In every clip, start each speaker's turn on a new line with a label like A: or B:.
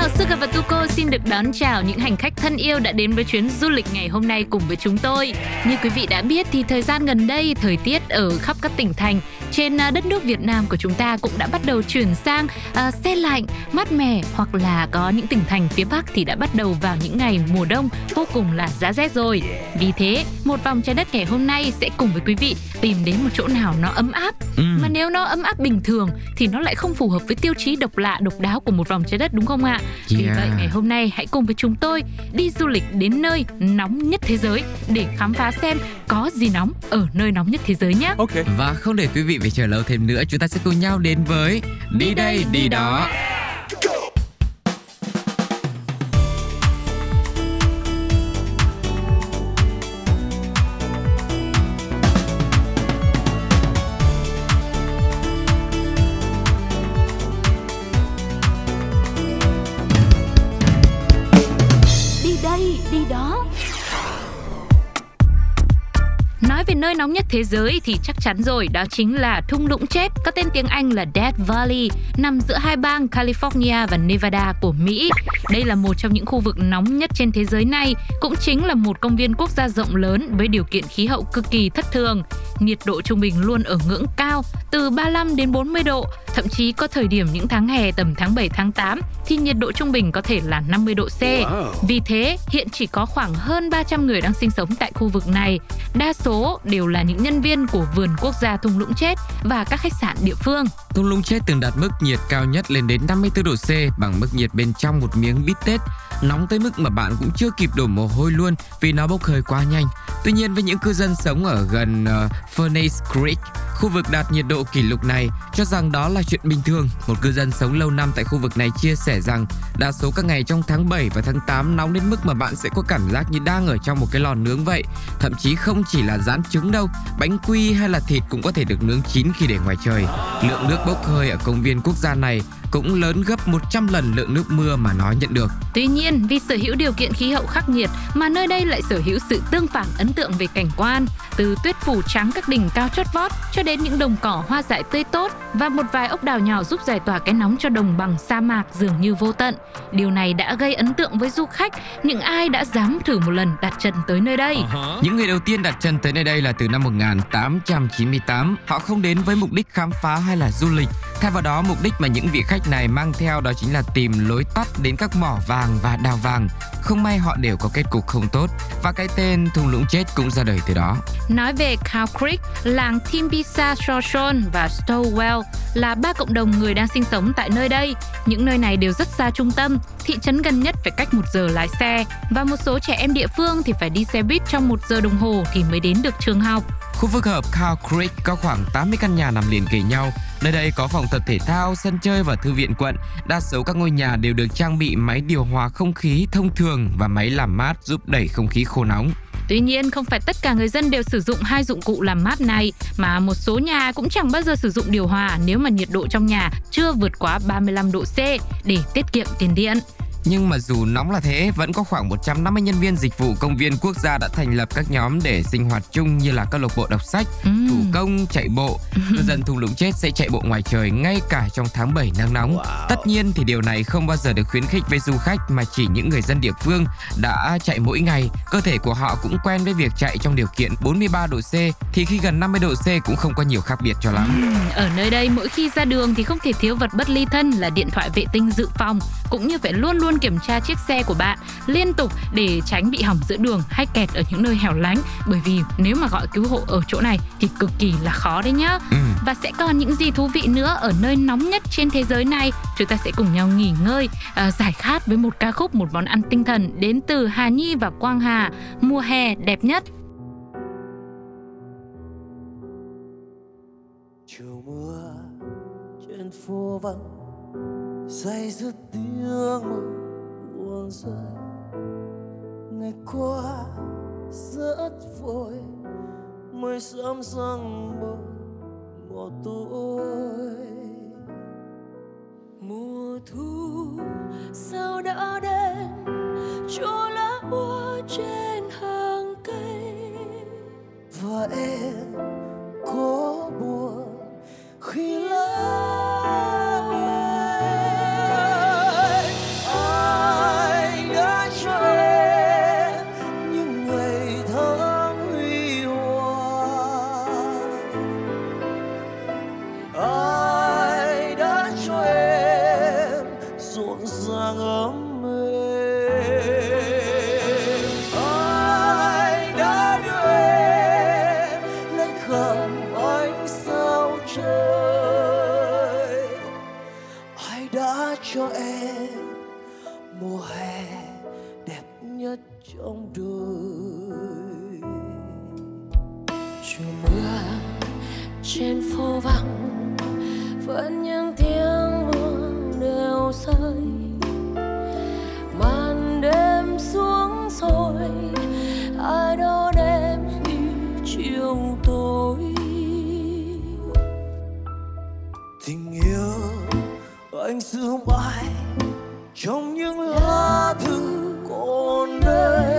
A: chào xin chào, Suga và Tuko xin được đón chào những hành khách thân yêu đã đến với chuyến du lịch ngày hôm nay cùng với chúng tôi. Như quý vị đã biết thì thời gian gần đây thời tiết ở khắp các tỉnh thành trên à, đất nước Việt Nam của chúng ta cũng đã bắt đầu chuyển sang uh, xe lạnh, mát mẻ hoặc là có những tỉnh thành phía Bắc thì đã bắt đầu vào những ngày mùa đông vô cùng là giá rét rồi. Vì thế, một vòng trái đất ngày hôm nay sẽ cùng với quý vị tìm đến một chỗ nào nó ấm áp.
B: Ừ.
A: Mà nếu nó ấm áp bình thường thì nó lại không phù hợp với tiêu chí độc lạ độc đáo của một vòng trái đất đúng không ạ? Vì
B: Yeah.
A: vậy ngày hôm nay hãy cùng với chúng tôi đi du lịch đến nơi nóng nhất thế giới để khám phá xem có gì nóng ở nơi nóng nhất thế giới nhé.
C: Ok
B: Và không để quý vị phải chờ lâu thêm nữa, chúng ta sẽ cùng nhau đến với Đi đây, đi đó.
A: Nóng nhất thế giới thì chắc chắn rồi, đó chính là thung lũng chết, có tên tiếng Anh là Death Valley, nằm giữa hai bang California và Nevada của Mỹ. Đây là một trong những khu vực nóng nhất trên thế giới này, cũng chính là một công viên quốc gia rộng lớn với điều kiện khí hậu cực kỳ thất thường. Nhiệt độ trung bình luôn ở ngưỡng cao, từ 35 đến 40 độ, thậm chí có thời điểm những tháng hè tầm tháng 7 tháng 8 thì nhiệt độ trung bình có thể là 50 độ C. Vì thế, hiện chỉ có khoảng hơn 300 người đang sinh sống tại khu vực này. Đa số đều là những nhân viên của vườn quốc gia thung lũng chết và các khách sạn địa phương.
B: Thung lũng chết từng đạt mức nhiệt cao nhất lên đến 54 độ C bằng mức nhiệt bên trong một miếng bít tết. Nóng tới mức mà bạn cũng chưa kịp đổ mồ hôi luôn vì nó bốc hơi quá nhanh. Tuy nhiên với những cư dân sống ở gần uh, Furnace Creek, khu vực đạt nhiệt độ kỷ lục này cho rằng đó là chuyện bình thường. Một cư dân sống lâu năm tại khu vực này chia sẻ rằng đa số các ngày trong tháng 7 và tháng 8 nóng đến mức mà bạn sẽ có cảm giác như đang ở trong một cái lò nướng vậy. Thậm chí không chỉ là rán trứng đâu, bánh quy hay là thịt cũng có thể được nướng chín khi để ngoài trời. Lượng nước bốc hơi ở công viên quốc gia này cũng lớn gấp 100 lần lượng nước mưa mà nó nhận được.
A: Tuy nhiên, vì sở hữu điều kiện khí hậu khắc nghiệt mà nơi đây lại sở hữu sự tương phản ấn tượng về cảnh quan, từ tuyết phủ trắng các đỉnh cao chót vót cho đến đến những đồng cỏ hoa dại tươi tốt và một vài ốc đảo nhỏ giúp giải tỏa cái nóng cho đồng bằng sa mạc dường như vô tận. Điều này đã gây ấn tượng với du khách, những ai đã dám thử một lần đặt chân tới nơi đây.
B: Ờ những người đầu tiên đặt chân tới nơi đây là từ năm 1898. Họ không đến với mục đích khám phá hay là du lịch. Thay vào đó, mục đích mà những vị khách này mang theo đó chính là tìm lối tắt đến các mỏ vàng và đào vàng. Không may họ đều có kết cục không tốt và cái tên thung lũng chết cũng ra đời từ đó.
A: Nói về Cow Creek, làng Timbisa Shoshone và Stowell là ba cộng đồng người đang sinh sống tại nơi đây. Những nơi này đều rất xa trung tâm, thị trấn gần nhất phải cách một giờ lái xe và một số trẻ em địa phương thì phải đi xe buýt trong một giờ đồng hồ thì mới đến được trường học.
B: Khu vực hợp Cow Creek có khoảng 80 căn nhà nằm liền kề nhau. Nơi đây có phòng tập thể thao, sân chơi và thư viện quận. Đa số các ngôi nhà đều được trang bị máy điều hòa không khí thông thường và máy làm mát giúp đẩy không khí khô nóng.
A: Tuy nhiên, không phải tất cả người dân đều sử dụng hai dụng cụ làm mát này, mà một số nhà cũng chẳng bao giờ sử dụng điều hòa nếu mà nhiệt độ trong nhà chưa vượt quá 35 độ C để tiết kiệm tiền điện.
B: Nhưng mà dù nóng là thế, vẫn có khoảng 150 nhân viên dịch vụ công viên quốc gia đã thành lập các nhóm để sinh hoạt chung như là câu lạc bộ đọc sách,
A: Ừm.
B: thủ công, chạy bộ. Cư dân thung lũng chết sẽ chạy bộ ngoài trời ngay cả trong tháng 7 nắng nóng. Tất nhiên thì điều này không bao giờ được khuyến khích với du khách mà chỉ những người dân địa phương đã chạy mỗi ngày. Cơ thể của họ cũng quen với việc chạy trong điều kiện 43 độ C thì khi gần 50 độ C cũng không có nhiều khác biệt cho lắm.
A: Ở nơi đây mỗi khi ra đường thì không thể thiếu vật bất ly thân là điện thoại vệ tinh dự phòng cũng như phải luôn luôn kiểm tra chiếc xe của bạn liên tục để tránh bị hỏng giữa đường hay kẹt ở những nơi hẻo lánh bởi vì nếu mà gọi cứu hộ ở chỗ này thì cực kỳ là khó đấy nhá.
B: Ừ.
A: Và sẽ còn những gì thú vị nữa ở nơi nóng nhất trên thế giới này. Chúng ta sẽ cùng nhau nghỉ ngơi, à, giải khát với một ca khúc, một món ăn tinh thần đến từ Hà Nhi và Quang Hà. Mùa hè đẹp nhất.
D: chiều mưa trên phố vắng say dứt tiếng mưa rơi ngày qua, rất vội mới sớm sang bờ mùa tôi
E: mùa thu sao đã đến cho lá úa trên hàng cây.
D: Và em có
E: chiều
D: tình yêu anh giữ mãi trong những lá thư còn đây.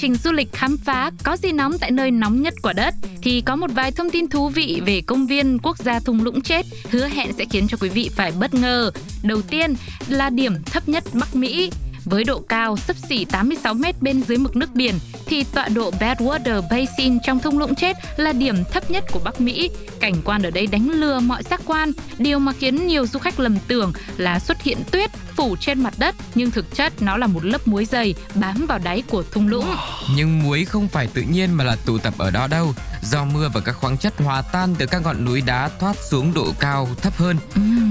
A: Trình du lịch khám phá có gì nóng tại nơi nóng nhất quả đất, thì có một vài thông tin thú vị về công viên quốc gia thung lũng chết hứa hẹn sẽ khiến cho quý vị phải bất ngờ. Đầu tiên là điểm thấp nhất Bắc Mỹ. Với độ cao sấp xỉ 86 mét bên dưới mực nước biển thì tọa độ Badwater Basin trong thung lũng chết là điểm thấp nhất của Bắc Mỹ. Cảnh quan ở đây đánh lừa mọi giác quan, điều mà khiến nhiều du khách lầm tưởng là xuất hiện tuyết phủ trên mặt đất nhưng thực chất nó là một lớp muối dày bám vào đáy của thung lũng.
B: Nhưng muối không phải tự nhiên mà là tụ tập ở đó đâu. Do mưa và các khoáng chất hòa tan từ các ngọn núi đá thoát xuống độ cao thấp hơn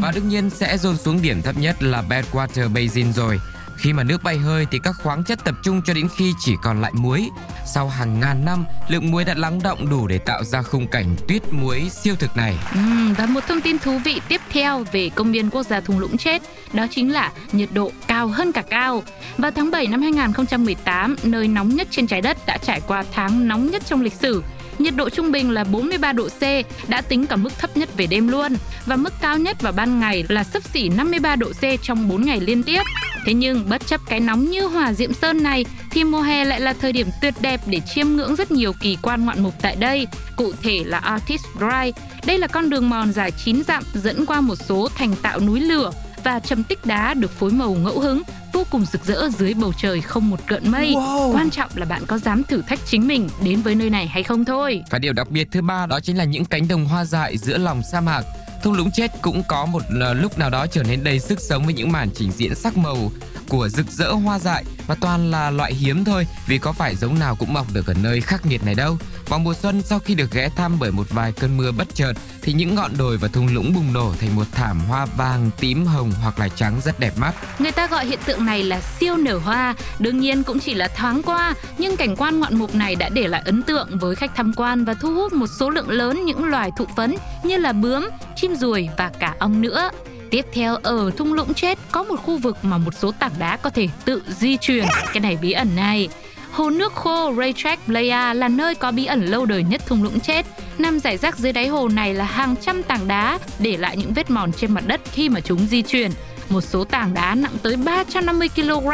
B: và đương nhiên sẽ dồn xuống điểm thấp nhất là Badwater Basin rồi. Khi mà nước bay hơi thì các khoáng chất tập trung cho đến khi chỉ còn lại muối. Sau hàng ngàn năm, lượng muối đã lắng động đủ để tạo ra khung cảnh tuyết muối siêu thực này.
A: Ừ, và một thông tin thú vị tiếp theo về công viên quốc gia thung lũng chết đó chính là nhiệt độ cao hơn cả cao. Vào tháng 7 năm 2018, nơi nóng nhất trên trái đất đã trải qua tháng nóng nhất trong lịch sử nhiệt độ trung bình là 43 độ C, đã tính cả mức thấp nhất về đêm luôn. Và mức cao nhất vào ban ngày là sấp xỉ 53 độ C trong 4 ngày liên tiếp. Thế nhưng bất chấp cái nóng như hòa diệm sơn này thì mùa hè lại là thời điểm tuyệt đẹp để chiêm ngưỡng rất nhiều kỳ quan ngoạn mục tại đây, cụ thể là Artist Drive. Đây là con đường mòn dài 9 dặm dẫn qua một số thành tạo núi lửa và trầm tích đá được phối màu ngẫu hứng vô cùng rực rỡ dưới bầu trời không một gợn mây. Wow. Quan trọng là bạn có dám thử thách chính mình đến với nơi này hay không thôi.
B: Và điều đặc biệt thứ ba đó chính là những cánh đồng hoa dại giữa lòng sa mạc. Thung lũng chết cũng có một ờ, lúc nào đó trở nên đầy sức sống với những màn trình diễn sắc màu của rực rỡ hoa dại và toàn là loại hiếm thôi vì có phải giống nào cũng mọc được ở nơi khắc nghiệt này đâu. Vào mùa xuân sau khi được ghé thăm bởi một vài cơn mưa bất chợt thì những ngọn đồi và thung lũng bùng nổ thành một thảm hoa vàng, tím, hồng hoặc là trắng rất đẹp mắt.
A: Người ta gọi hiện tượng này là siêu nở hoa. Đương nhiên cũng chỉ là thoáng qua, nhưng cảnh quan ngoạn mục này đã để lại ấn tượng với khách tham quan và thu hút một số lượng lớn những loài thụ phấn như là bướm, chim ruồi và cả ong nữa. Tiếp theo, ở thung lũng chết, có một khu vực mà một số tảng đá có thể tự di chuyển. Cái này bí ẩn này. Hồ nước khô Raytrack Playa là nơi có bí ẩn lâu đời nhất thung lũng chết. Nằm rải rác dưới đáy hồ này là hàng trăm tảng đá, để lại những vết mòn trên mặt đất khi mà chúng di chuyển. Một số tảng đá nặng tới 350 kg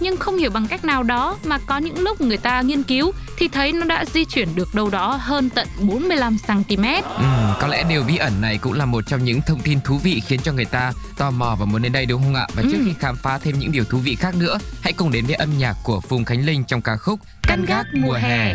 A: nhưng không hiểu bằng cách nào đó mà có những lúc người ta nghiên cứu thì thấy nó đã di chuyển được đâu đó hơn tận 45 cm.
B: Ừ, có lẽ điều bí ẩn này cũng là một trong những thông tin thú vị khiến cho người ta tò mò và muốn đến đây đúng không ạ? Và ừ. trước khi khám phá thêm những điều thú vị khác nữa, hãy cùng đến với âm nhạc của Phùng Khánh Linh trong ca khúc Căn gác mùa hè. hè.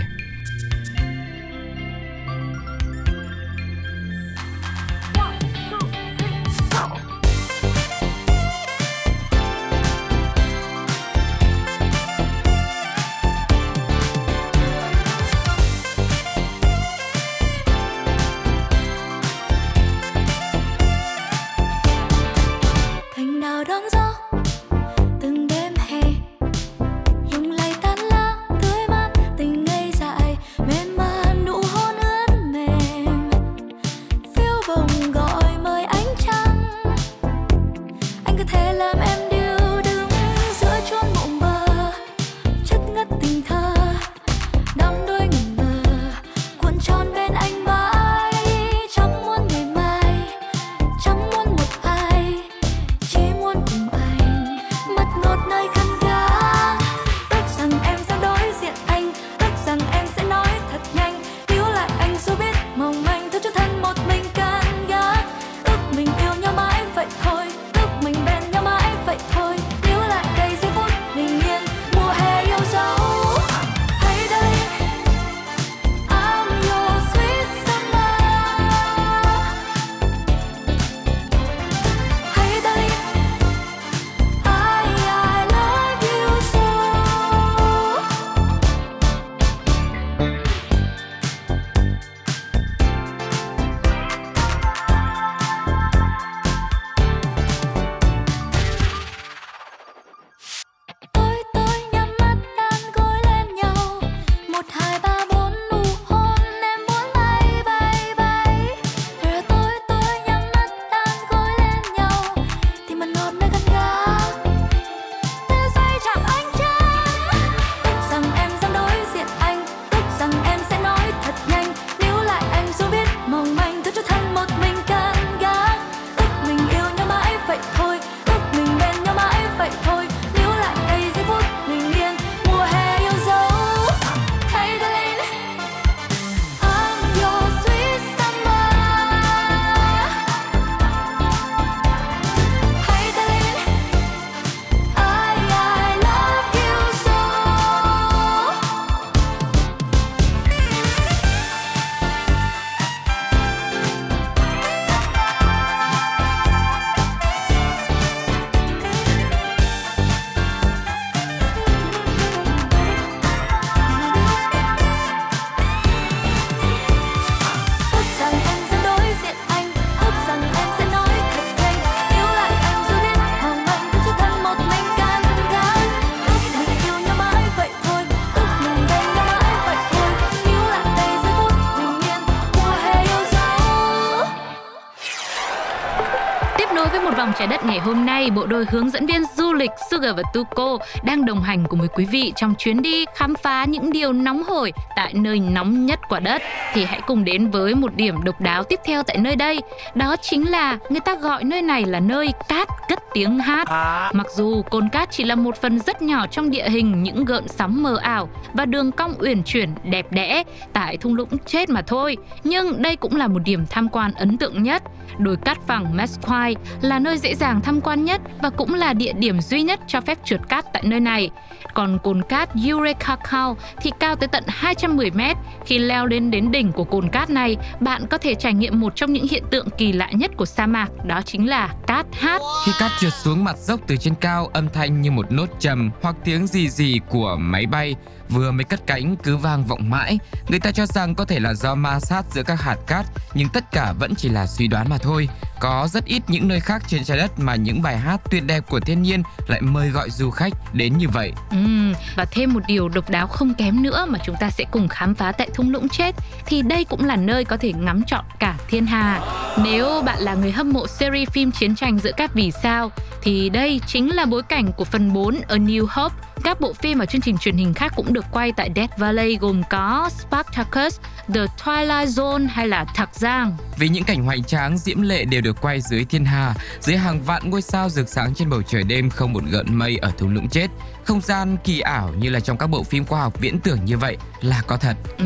A: Nay, bộ đôi hướng dẫn viên lịch Sugar và Tuko đang đồng hành cùng với quý vị trong chuyến đi khám phá những điều nóng hổi tại nơi nóng nhất quả đất. Thì hãy cùng đến với một điểm độc đáo tiếp theo tại nơi đây. Đó chính là người ta gọi nơi này là nơi cát cất tiếng hát. Mặc dù cồn cát chỉ là một phần rất nhỏ trong địa hình những gợn sóng mờ ảo và đường cong uyển chuyển đẹp đẽ tại thung lũng chết mà thôi, nhưng đây cũng là một điểm tham quan ấn tượng nhất. Đồi cát phẳng Mesquite là nơi dễ dàng tham quan nhất và cũng là địa điểm duy duy nhất cho phép trượt cát tại nơi này. Còn cồn cát Eureka Cao thì cao tới tận 210 mét. Khi leo lên đến đỉnh của cồn cát này, bạn có thể trải nghiệm một trong những hiện tượng kỳ lạ nhất của sa mạc, đó chính là cát hát.
B: Khi cát trượt xuống mặt dốc từ trên cao, âm thanh như một nốt trầm hoặc tiếng gì gì của máy bay vừa mới cất cánh cứ vang vọng mãi. Người ta cho rằng có thể là do ma sát giữa các hạt cát, nhưng tất cả vẫn chỉ là suy đoán mà thôi. Có rất ít những nơi khác trên trái đất mà những bài hát tuyệt đẹp của thiên nhiên lại mời gọi du khách đến như vậy.
A: Ừm, và thêm một điều độc đáo không kém nữa mà chúng ta sẽ cùng khám phá tại thung lũng chết thì đây cũng là nơi có thể ngắm trọn cả thiên hà. Nếu bạn là người hâm mộ series phim chiến tranh giữa các vì sao thì đây chính là bối cảnh của phần 4 A New Hope. Các bộ phim và chương trình truyền hình khác cũng được quay tại Death Valley gồm có Spartacus, The Twilight Zone hay là Thạc Giang.
B: Vì những cảnh hoành tráng diễm lệ đều được quay dưới thiên hà, dưới hàng vạn ngôi sao rực sáng trên bầu trời đêm không một gợn mây ở thung lũng chết. Không gian kỳ ảo như là trong các bộ phim khoa học viễn tưởng như vậy là có thật.
A: Ừ,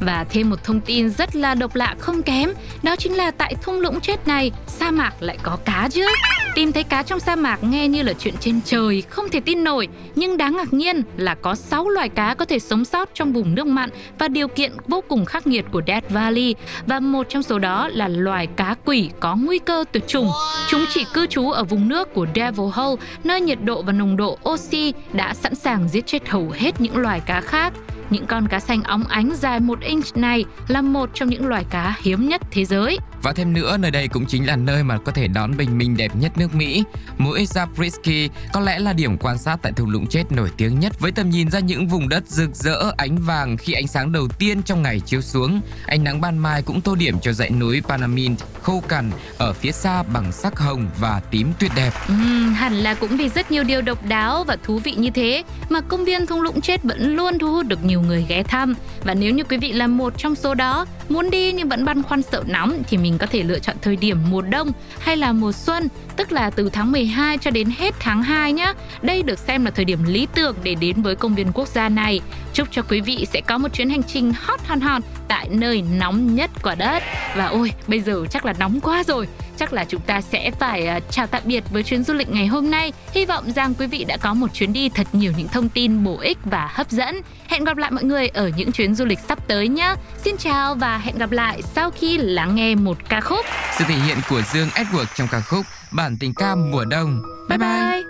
A: và thêm một thông tin rất là độc lạ không kém, đó chính là tại thung lũng chết này, sa mạc lại có cá chứ. Tìm thấy cá trong sa mạc nghe như là chuyện trên trời, không thể tin nổi, nhưng đáng ngạc nhiên là có 6 loài cá có thể sống sót trong vùng nước mặn và điều kiện vô cùng khắc nghiệt của Death Valley và một trong số đó là loài cá quỷ có nguy cơ tuyệt chủng. Chúng chỉ cư trú ở vùng nước của Devil Hole, nơi nhiệt độ và nồng độ oxy đã sẵn sàng giết chết hầu hết những loài cá khác. Những con cá xanh óng ánh dài 1 inch này là một trong những loài cá hiếm nhất thế giới.
B: Và thêm nữa, nơi đây cũng chính là nơi mà có thể đón bình minh đẹp nhất nước Mỹ. Mũi Zabriskie có lẽ là điểm quan sát tại thung lũng chết nổi tiếng nhất với tầm nhìn ra những vùng đất rực rỡ ánh vàng khi ánh sáng đầu tiên trong ngày chiếu xuống. Ánh nắng ban mai cũng tô điểm cho dãy núi Panamint khô cằn ở phía xa bằng sắc hồng và tím tuyệt đẹp.
A: Uhm, hẳn là cũng vì rất nhiều điều độc đáo và thú vị như thế mà công viên thung lũng chết vẫn luôn thu hút được nhiều người ghé thăm. Và nếu như quý vị là một trong số đó, muốn đi nhưng vẫn băn khoăn sợ nóng thì mình có thể lựa chọn thời điểm mùa đông hay là mùa xuân, tức là từ tháng 12 cho đến hết tháng 2 nhé. Đây được xem là thời điểm lý tưởng để đến với công viên quốc gia này. Chúc cho quý vị sẽ có một chuyến hành trình hot hòn hòn tại nơi nóng nhất quả đất. Và ôi, bây giờ chắc là nóng quá rồi chắc là chúng ta sẽ phải uh, chào tạm biệt với chuyến du lịch ngày hôm nay. Hy vọng rằng quý vị đã có một chuyến đi thật nhiều những thông tin bổ ích và hấp dẫn. Hẹn gặp lại mọi người ở những chuyến du lịch sắp tới nhé. Xin chào và hẹn gặp lại sau khi lắng nghe một ca khúc.
B: Sự thể hiện của Dương Edward trong ca khúc Bản tình ca mùa đông.
A: Bye bye. bye.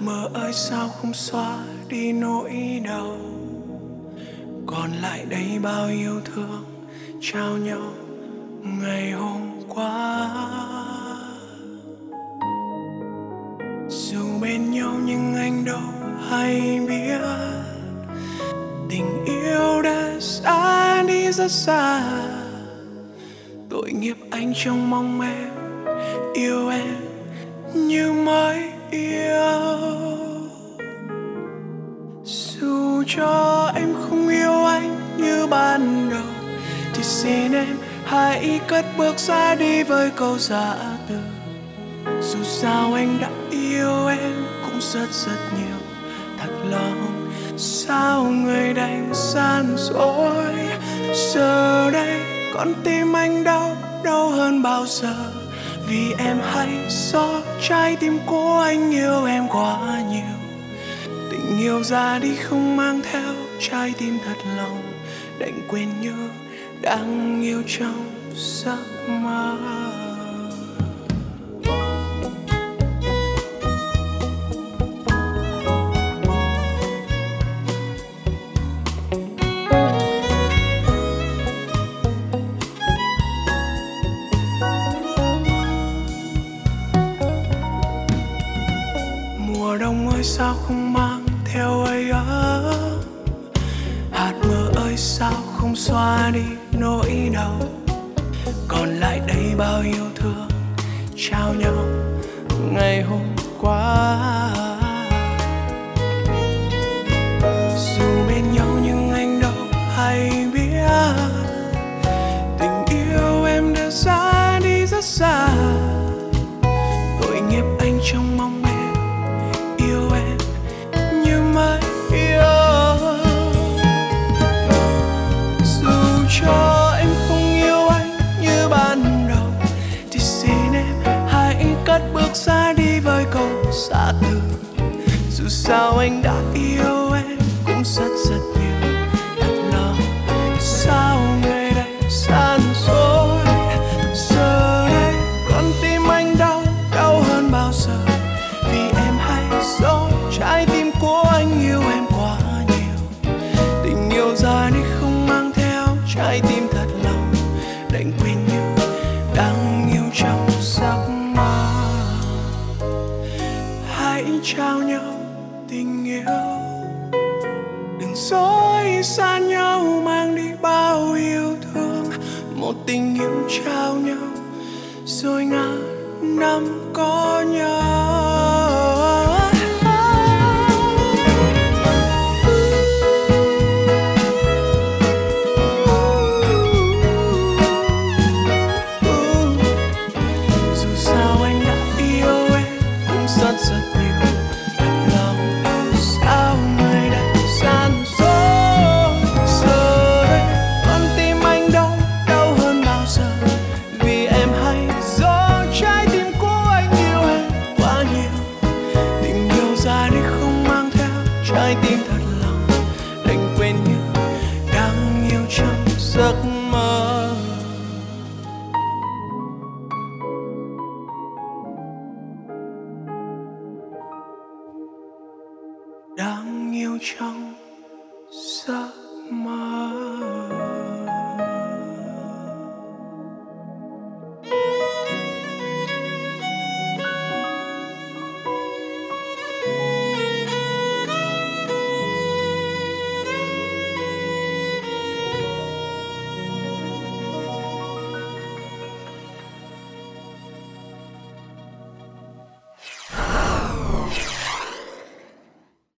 F: Mơ ơi, sao không xóa đi nỗi đau? Còn lại đây bao yêu thương, trao nhau ngày hôm qua? Dù bên nhau nhưng anh đâu hay biết. Tình yêu đã xa đi rất xa. Tội nghiệp anh trong mong em yêu em như mới cho em không yêu anh như ban đầu, thì xin em hãy cất bước ra đi với câu giả từ. Dù sao anh đã yêu em cũng rất rất nhiều. Thật lòng, sao người đành gian dối? Giờ đây con tim anh đau đau hơn bao giờ vì em hay do trái tim của anh, yêu em quá nhiều. Tình yêu ra đi không mang theo trái tim thật lòng. Đành quên như đang yêu trong giấc mơ. ơi sao không mang theo ấy ấm hạt mưa ơi, sao không xóa đi nỗi đau? Còn lại đây bao yêu thương, trao nhau ngày hôm Ainda to tình yêu trao nhau rồi ngã năm có nhau. giấc